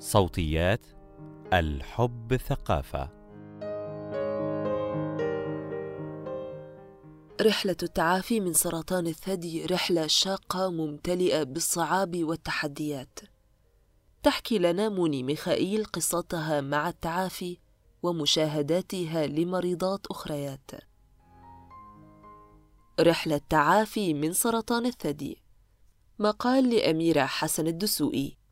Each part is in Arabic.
صوتيات الحب ثقافة رحلة التعافي من سرطان الثدي رحلة شاقة ممتلئة بالصعاب والتحديات. تحكي لنا موني ميخائيل قصتها مع التعافي ومشاهداتها لمريضات أخريات. رحلة تعافي من سرطان الثدي مقال لأميرة حسن الدسوقي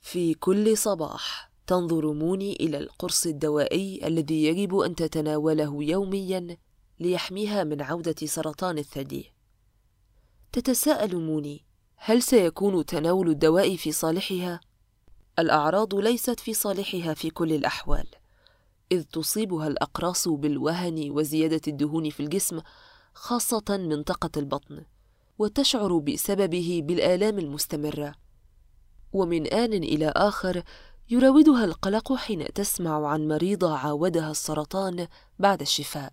في كل صباح تنظر موني إلى القرص الدوائي الذي يجب أن تتناوله يومياً ليحميها من عودة سرطان الثدي. تتساءل موني: هل سيكون تناول الدواء في صالحها؟ الأعراض ليست في صالحها في كل الأحوال، إذ تصيبها الأقراص بالوهن وزيادة الدهون في الجسم، خاصة منطقة البطن، وتشعر بسببه بالآلام المستمرة. ومن آن إلى آخر يراودها القلق حين تسمع عن مريضة عاودها السرطان بعد الشفاء.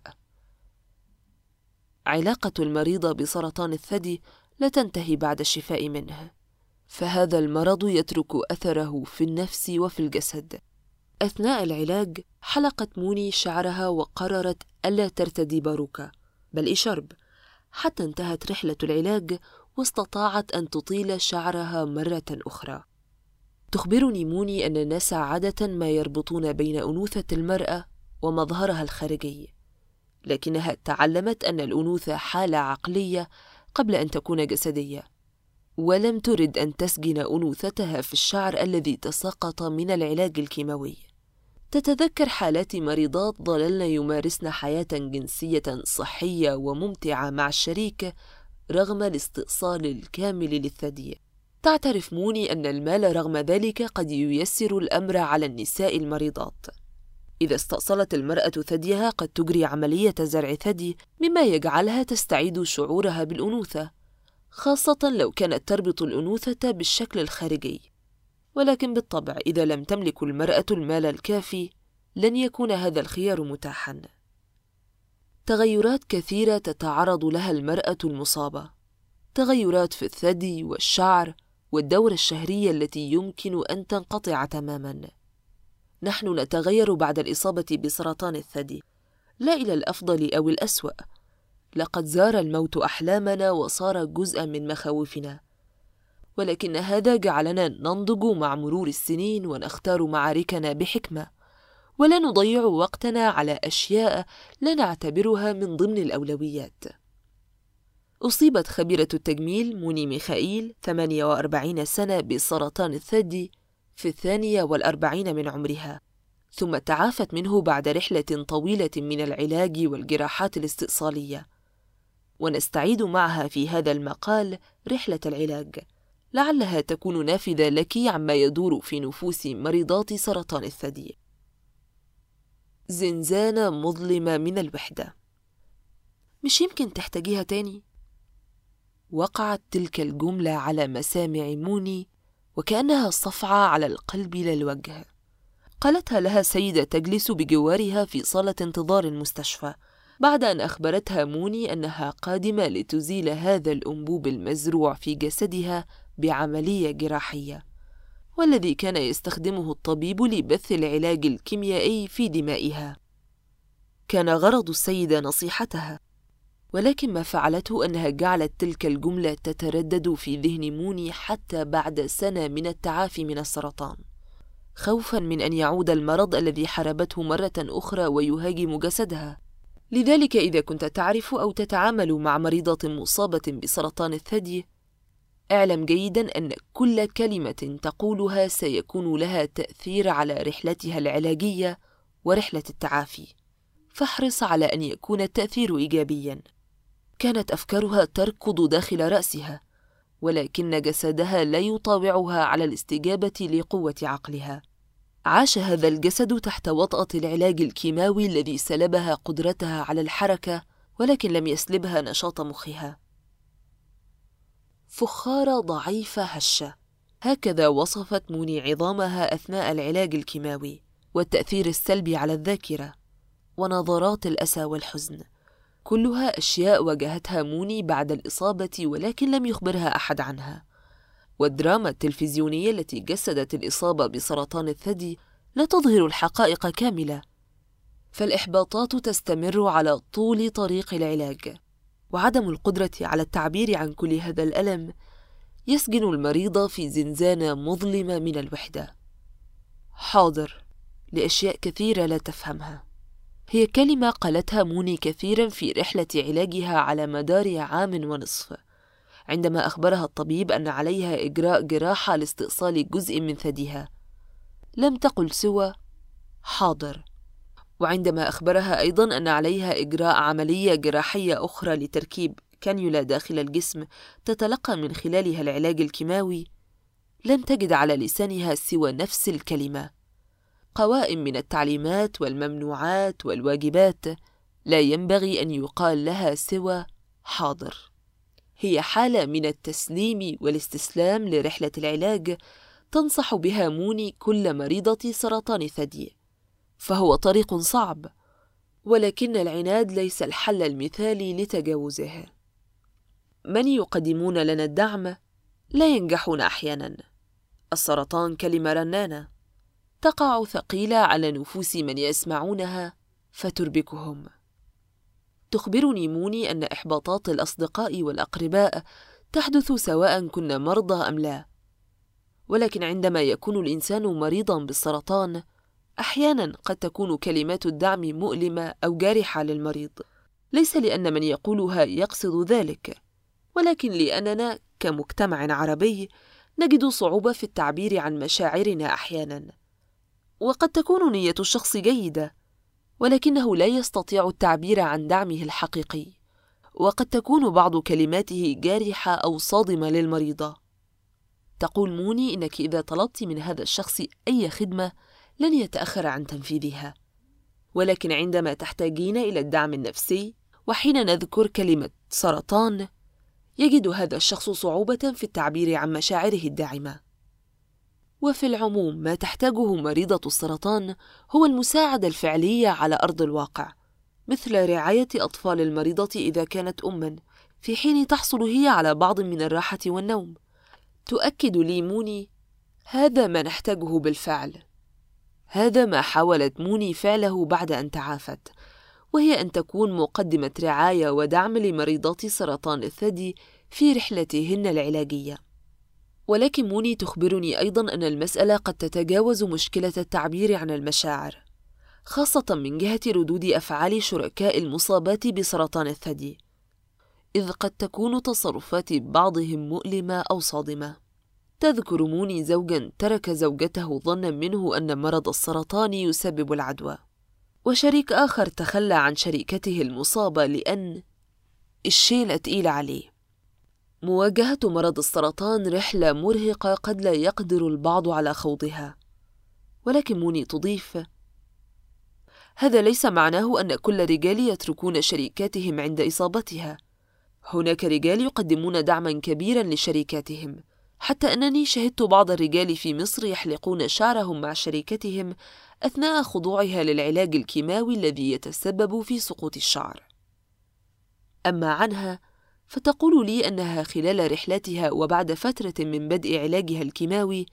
علاقة المريضة بسرطان الثدي لا تنتهي بعد الشفاء منه، فهذا المرض يترك أثره في النفس وفي الجسد. أثناء العلاج حلقت موني شعرها وقررت ألا ترتدي باروكة، بل إشرب، حتى انتهت رحلة العلاج واستطاعت أن تطيل شعرها مرة أخرى. تخبرني موني أن الناس عادة ما يربطون بين أنوثة المرأة ومظهرها الخارجي، لكنها تعلمت أن الأنوثة حالة عقلية قبل أن تكون جسدية، ولم ترد أن تسجن أنوثتها في الشعر الذي تساقط من العلاج الكيماوي. تتذكر حالات مريضات ظللن يمارسن حياة جنسية صحية وممتعة مع الشريك رغم الاستئصال الكامل للثدي. تعترف موني أن المال رغم ذلك قد ييسر الأمر على النساء المريضات. إذا استأصلت المرأة ثديها قد تجري عملية زرع ثدي مما يجعلها تستعيد شعورها بالأنوثة، خاصة لو كانت تربط الأنوثة بالشكل الخارجي. ولكن بالطبع إذا لم تملك المرأة المال الكافي لن يكون هذا الخيار متاحا. تغيرات كثيرة تتعرض لها المرأة المصابة، تغيرات في الثدي والشعر والدورة الشهرية التي يمكن أن تنقطع تماما. نحن نتغير بعد الإصابة بسرطان الثدي، لا إلى الأفضل أو الأسوأ. لقد زار الموت أحلامنا وصار جزءا من مخاوفنا. ولكن هذا جعلنا ننضج مع مرور السنين ونختار معاركنا بحكمة، ولا نضيع وقتنا على أشياء لا نعتبرها من ضمن الأولويات. أصيبت خبيرة التجميل موني ميخائيل 48 سنة بسرطان الثدي في الثانية والأربعين من عمرها. ثم تعافت منه بعد رحلة طويلة من العلاج والجراحات الاستئصالية. ونستعيد معها في هذا المقال رحلة العلاج. لعلها تكون نافذة لك عما يدور في نفوس مريضات سرطان الثدي. زنزانة مظلمة من الوحدة. مش يمكن تحتاجيها تاني؟ وقعت تلك الجملة على مسامع موني وكأنها صفعة على القلب لا الوجه. قالتها لها سيدة تجلس بجوارها في صالة انتظار المستشفى بعد أن أخبرتها موني أنها قادمة لتزيل هذا الأنبوب المزروع في جسدها بعملية جراحية. والذي كان يستخدمه الطبيب لبث العلاج الكيميائي في دمائها. كان غرض السيدة نصيحتها. ولكن ما فعلته أنها جعلت تلك الجملة تتردد في ذهن موني حتى بعد سنة من التعافي من السرطان. خوفا من أن يعود المرض الذي حاربته مرة أخرى ويهاجم جسدها. لذلك إذا كنت تعرف أو تتعامل مع مريضة مصابة بسرطان الثدي اعلم جيدا أن كل كلمة تقولها سيكون لها تأثير على رحلتها العلاجية ورحلة التعافي. فاحرص على أن يكون التأثير إيجابياً. كانت أفكارها تركض داخل رأسها ولكن جسدها لا يطاوعها على الاستجابة لقوة عقلها. عاش هذا الجسد تحت وطأة العلاج الكيماوي الذي سلبها قدرتها على الحركة ولكن لم يسلبها نشاط مخها. فخارة ضعيفة هشة. هكذا وصفت موني عظامها أثناء العلاج الكيماوي والتأثير السلبي على الذاكرة ونظرات الأسى والحزن. كلها أشياء واجهتها موني بعد الإصابة ولكن لم يخبرها أحد عنها. والدراما التلفزيونية التي جسدت الإصابة بسرطان الثدي لا تظهر الحقائق كاملة. فالإحباطات تستمر على طول طريق العلاج. وعدم القدرة على التعبير عن كل هذا الألم يسجن المريض في زنزانة مظلمة من الوحدة. حاضر. لأشياء كثيرة لا تفهمها. هي كلمة قالتها موني كثيرا في رحلة علاجها على مدار عام ونصف. عندما أخبرها الطبيب أن عليها إجراء جراحة لاستئصال جزء من ثديها. لم تقل سوى حاضر. وعندما أخبرها أيضا أن عليها إجراء عملية جراحية أخرى لتركيب كانيولا داخل الجسم تتلقى من خلالها العلاج الكيماوي لم تجد على لسانها سوى نفس الكلمة. قوائم من التعليمات والممنوعات والواجبات لا ينبغي أن يقال لها سوى حاضر. هي حالة من التسليم والاستسلام لرحلة العلاج تنصح بها موني كل مريضة سرطان ثدي فهو طريق صعب ولكن العناد ليس الحل المثالي لتجاوزه. من يقدمون لنا الدعم؟ لا ينجحون أحيانا. السرطان كلمة رنانة. تقع ثقيله على نفوس من يسمعونها فتربكهم. تخبرني موني أن إحباطات الأصدقاء والأقرباء تحدث سواء كنا مرضى أم لا. ولكن عندما يكون الإنسان مريضا بالسرطان أحيانا قد تكون كلمات الدعم مؤلمة أو جارحة للمريض. ليس لأن من يقولها يقصد ذلك ولكن لأننا كمجتمع عربي نجد صعوبة في التعبير عن مشاعرنا أحيانا. وقد تكون نية الشخص جيدة ولكنه لا يستطيع التعبير عن دعمه الحقيقي وقد تكون بعض كلماته جارحة أو صادمة للمريضة. تقول موني إنك إذا طلبت من هذا الشخص أي خدمة لن يتأخر عن تنفيذها ولكن عندما تحتاجين إلى الدعم النفسي وحين نذكر كلمة سرطان يجد هذا الشخص صعوبة في التعبير عن مشاعره الداعمة. وفي العموم ما تحتاجه مريضة السرطان هو المساعده الفعليه على أرض الواقع مثل رعاية أطفال المريضة إذا كانت اما في حين تحصل هي على بعض من الراحة والنوم. تؤكد لي موني هذا ما نحتاجه بالفعل. هذا ما حاولت موني فعله بعد أن تعافت وهي أن تكون مقدمة رعاية ودعم لمريضات سرطان الثدي في رحلتهن العلاجية. ولكن موني تخبرني أيضا أن المسألة قد تتجاوز مشكلة التعبير عن المشاعر خاصة من جهة ردود أفعال شركاء المصابات بسرطان الثدي إذ قد تكون تصرفات بعضهم مؤلمة أو صادمة. تذكر موني زوجا ترك زوجته ظنا منه أن مرض السرطان يسبب العدوى. وشريك آخر تخلى عن شريكته المصابة لأن الشيلة تقيل عليه. مواجهة مرض السرطان رحلة مرهقة قد لا يقدر البعض على خوضها. ولكن موني تضيف هذا ليس معناه أن كل الرجال يتركون شريكاتهم عند إصابتها. هناك رجال يقدمون دعما كبيرا لشريكاتهم حتى أنني شهدت بعض الرجال في مصر يحلقون شعرهم مع شريكتهم أثناء خضوعها للعلاج الكيماوي الذي يتسبب في سقوط الشعر. أما عنها فتقول لي أنها خلال رحلتها وبعد فترة من بدء علاجها الكيماوي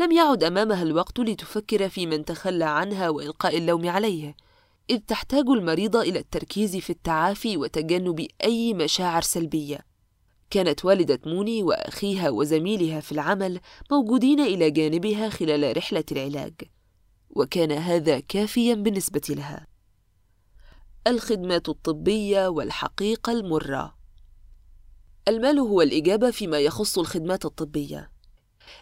لم يعد أمامها الوقت لتفكر في من تخلى عنها وإلقاء اللوم عليه، إذ تحتاج المريضة إلى التركيز في التعافي وتجنب أي مشاعر سلبية. كانت والدة موني وأخيها وزميلها في العمل موجودين إلى جانبها خلال رحلة العلاج، وكان هذا كافيا بالنسبة لها. الخدمات الطبية والحقيقة المرة المال هو الإجابة فيما يخص الخدمات الطبية.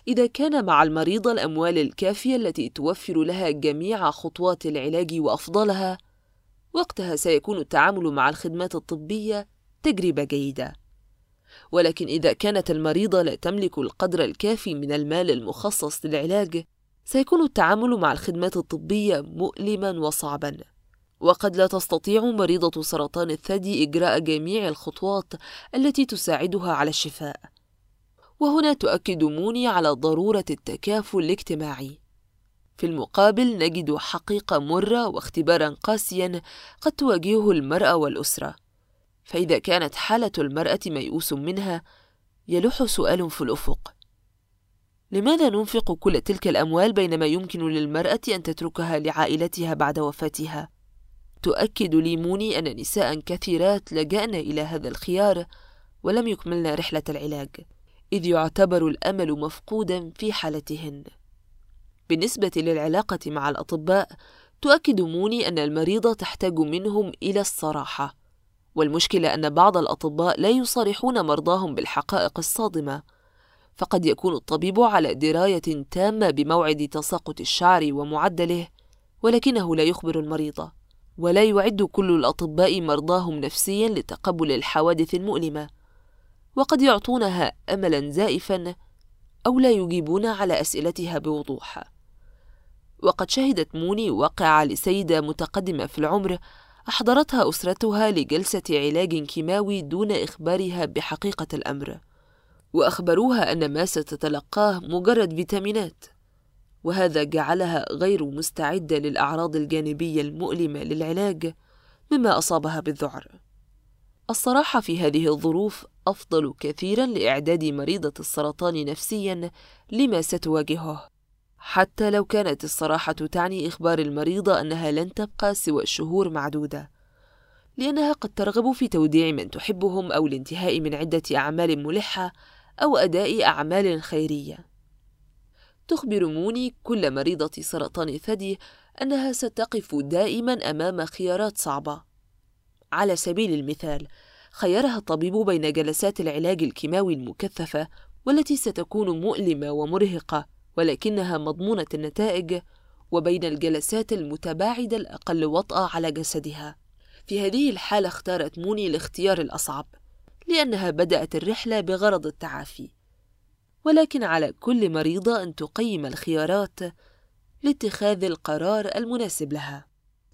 إذا كان مع المريضة الأموال الكافية التي توفر لها جميع خطوات العلاج وأفضلها، وقتها سيكون التعامل مع الخدمات الطبية تجربة جيدة. ولكن إذا كانت المريضة لا تملك القدر الكافي من المال المخصص للعلاج، سيكون التعامل مع الخدمات الطبية مؤلما وصعبا. وقد لا تستطيع مريضة سرطان الثدي إجراء جميع الخطوات التي تساعدها على الشفاء. وهنا تؤكد موني على ضرورة التكافل الاجتماعي. في المقابل نجد حقيقة مرة واختبارا قاسيا قد تواجهه المرأة والأسرة. فإذا كانت حالة المرأة ميؤوس منها يلوح سؤال في الأفق لماذا ننفق كل تلك الأموال بينما يمكن للمرأة أن تتركها لعائلتها بعد وفاتها؟ تؤكد لي موني أن نساء كثيرات لجأن إلى هذا الخيار ولم يكملن رحلة العلاج إذ يعتبر الأمل مفقودا في حالتهن. بالنسبة للعلاقة مع الأطباء تؤكد موني أن المريضة تحتاج منهم إلى الصراحة والمشكلة أن بعض الأطباء لا يصارحون مرضاهم بالحقائق الصادمة. فقد يكون الطبيب على دراية تامة بموعد تساقط الشعر ومعدله ولكنه لا يخبر المريضة. ولا يعد كل الأطباء مرضاهم نفسيا لتقبل الحوادث المؤلمة. وقد يعطونها أملا زائفا أو لا يجيبون على أسئلتها بوضوح. وقد شهدت موني وقع لسيدة متقدمة في العمر أحضرتها أسرتها لجلسة علاج كيماوي دون إخبارها بحقيقة الأمر. وأخبروها أن ما ستتلقاه مجرد فيتامينات. وهذا جعلها غير مستعدة للأعراض الجانبية المؤلمة للعلاج مما أصابها بالذعر. الصراحة في هذه الظروف أفضل كثيرا لإعداد مريضة السرطان نفسيا لما ستواجهه. حتى لو كانت الصراحة تعني إخبار المريضة أنها لن تبقى سوى شهور معدودة لأنها قد ترغب في توديع من تحبهم أو الانتهاء من عدة أعمال ملحة أو أداء أعمال خيرية. تخبر موني كل مريضة سرطان الثدي أنها ستقف دائما أمام خيارات صعبة. على سبيل المثال خيرها الطبيب بين جلسات العلاج الكيماوي المكثفة والتي ستكون مؤلمة ومرهقة ولكنها مضمونة النتائج وبين الجلسات المتباعدة الأقل وطأة على جسدها. في هذه الحالة اختارت موني الاختيار الأصعب لأنها بدأت الرحلة بغرض التعافي. ولكن على كل مريضة أن تقيم الخيارات لاتخاذ القرار المناسب لها.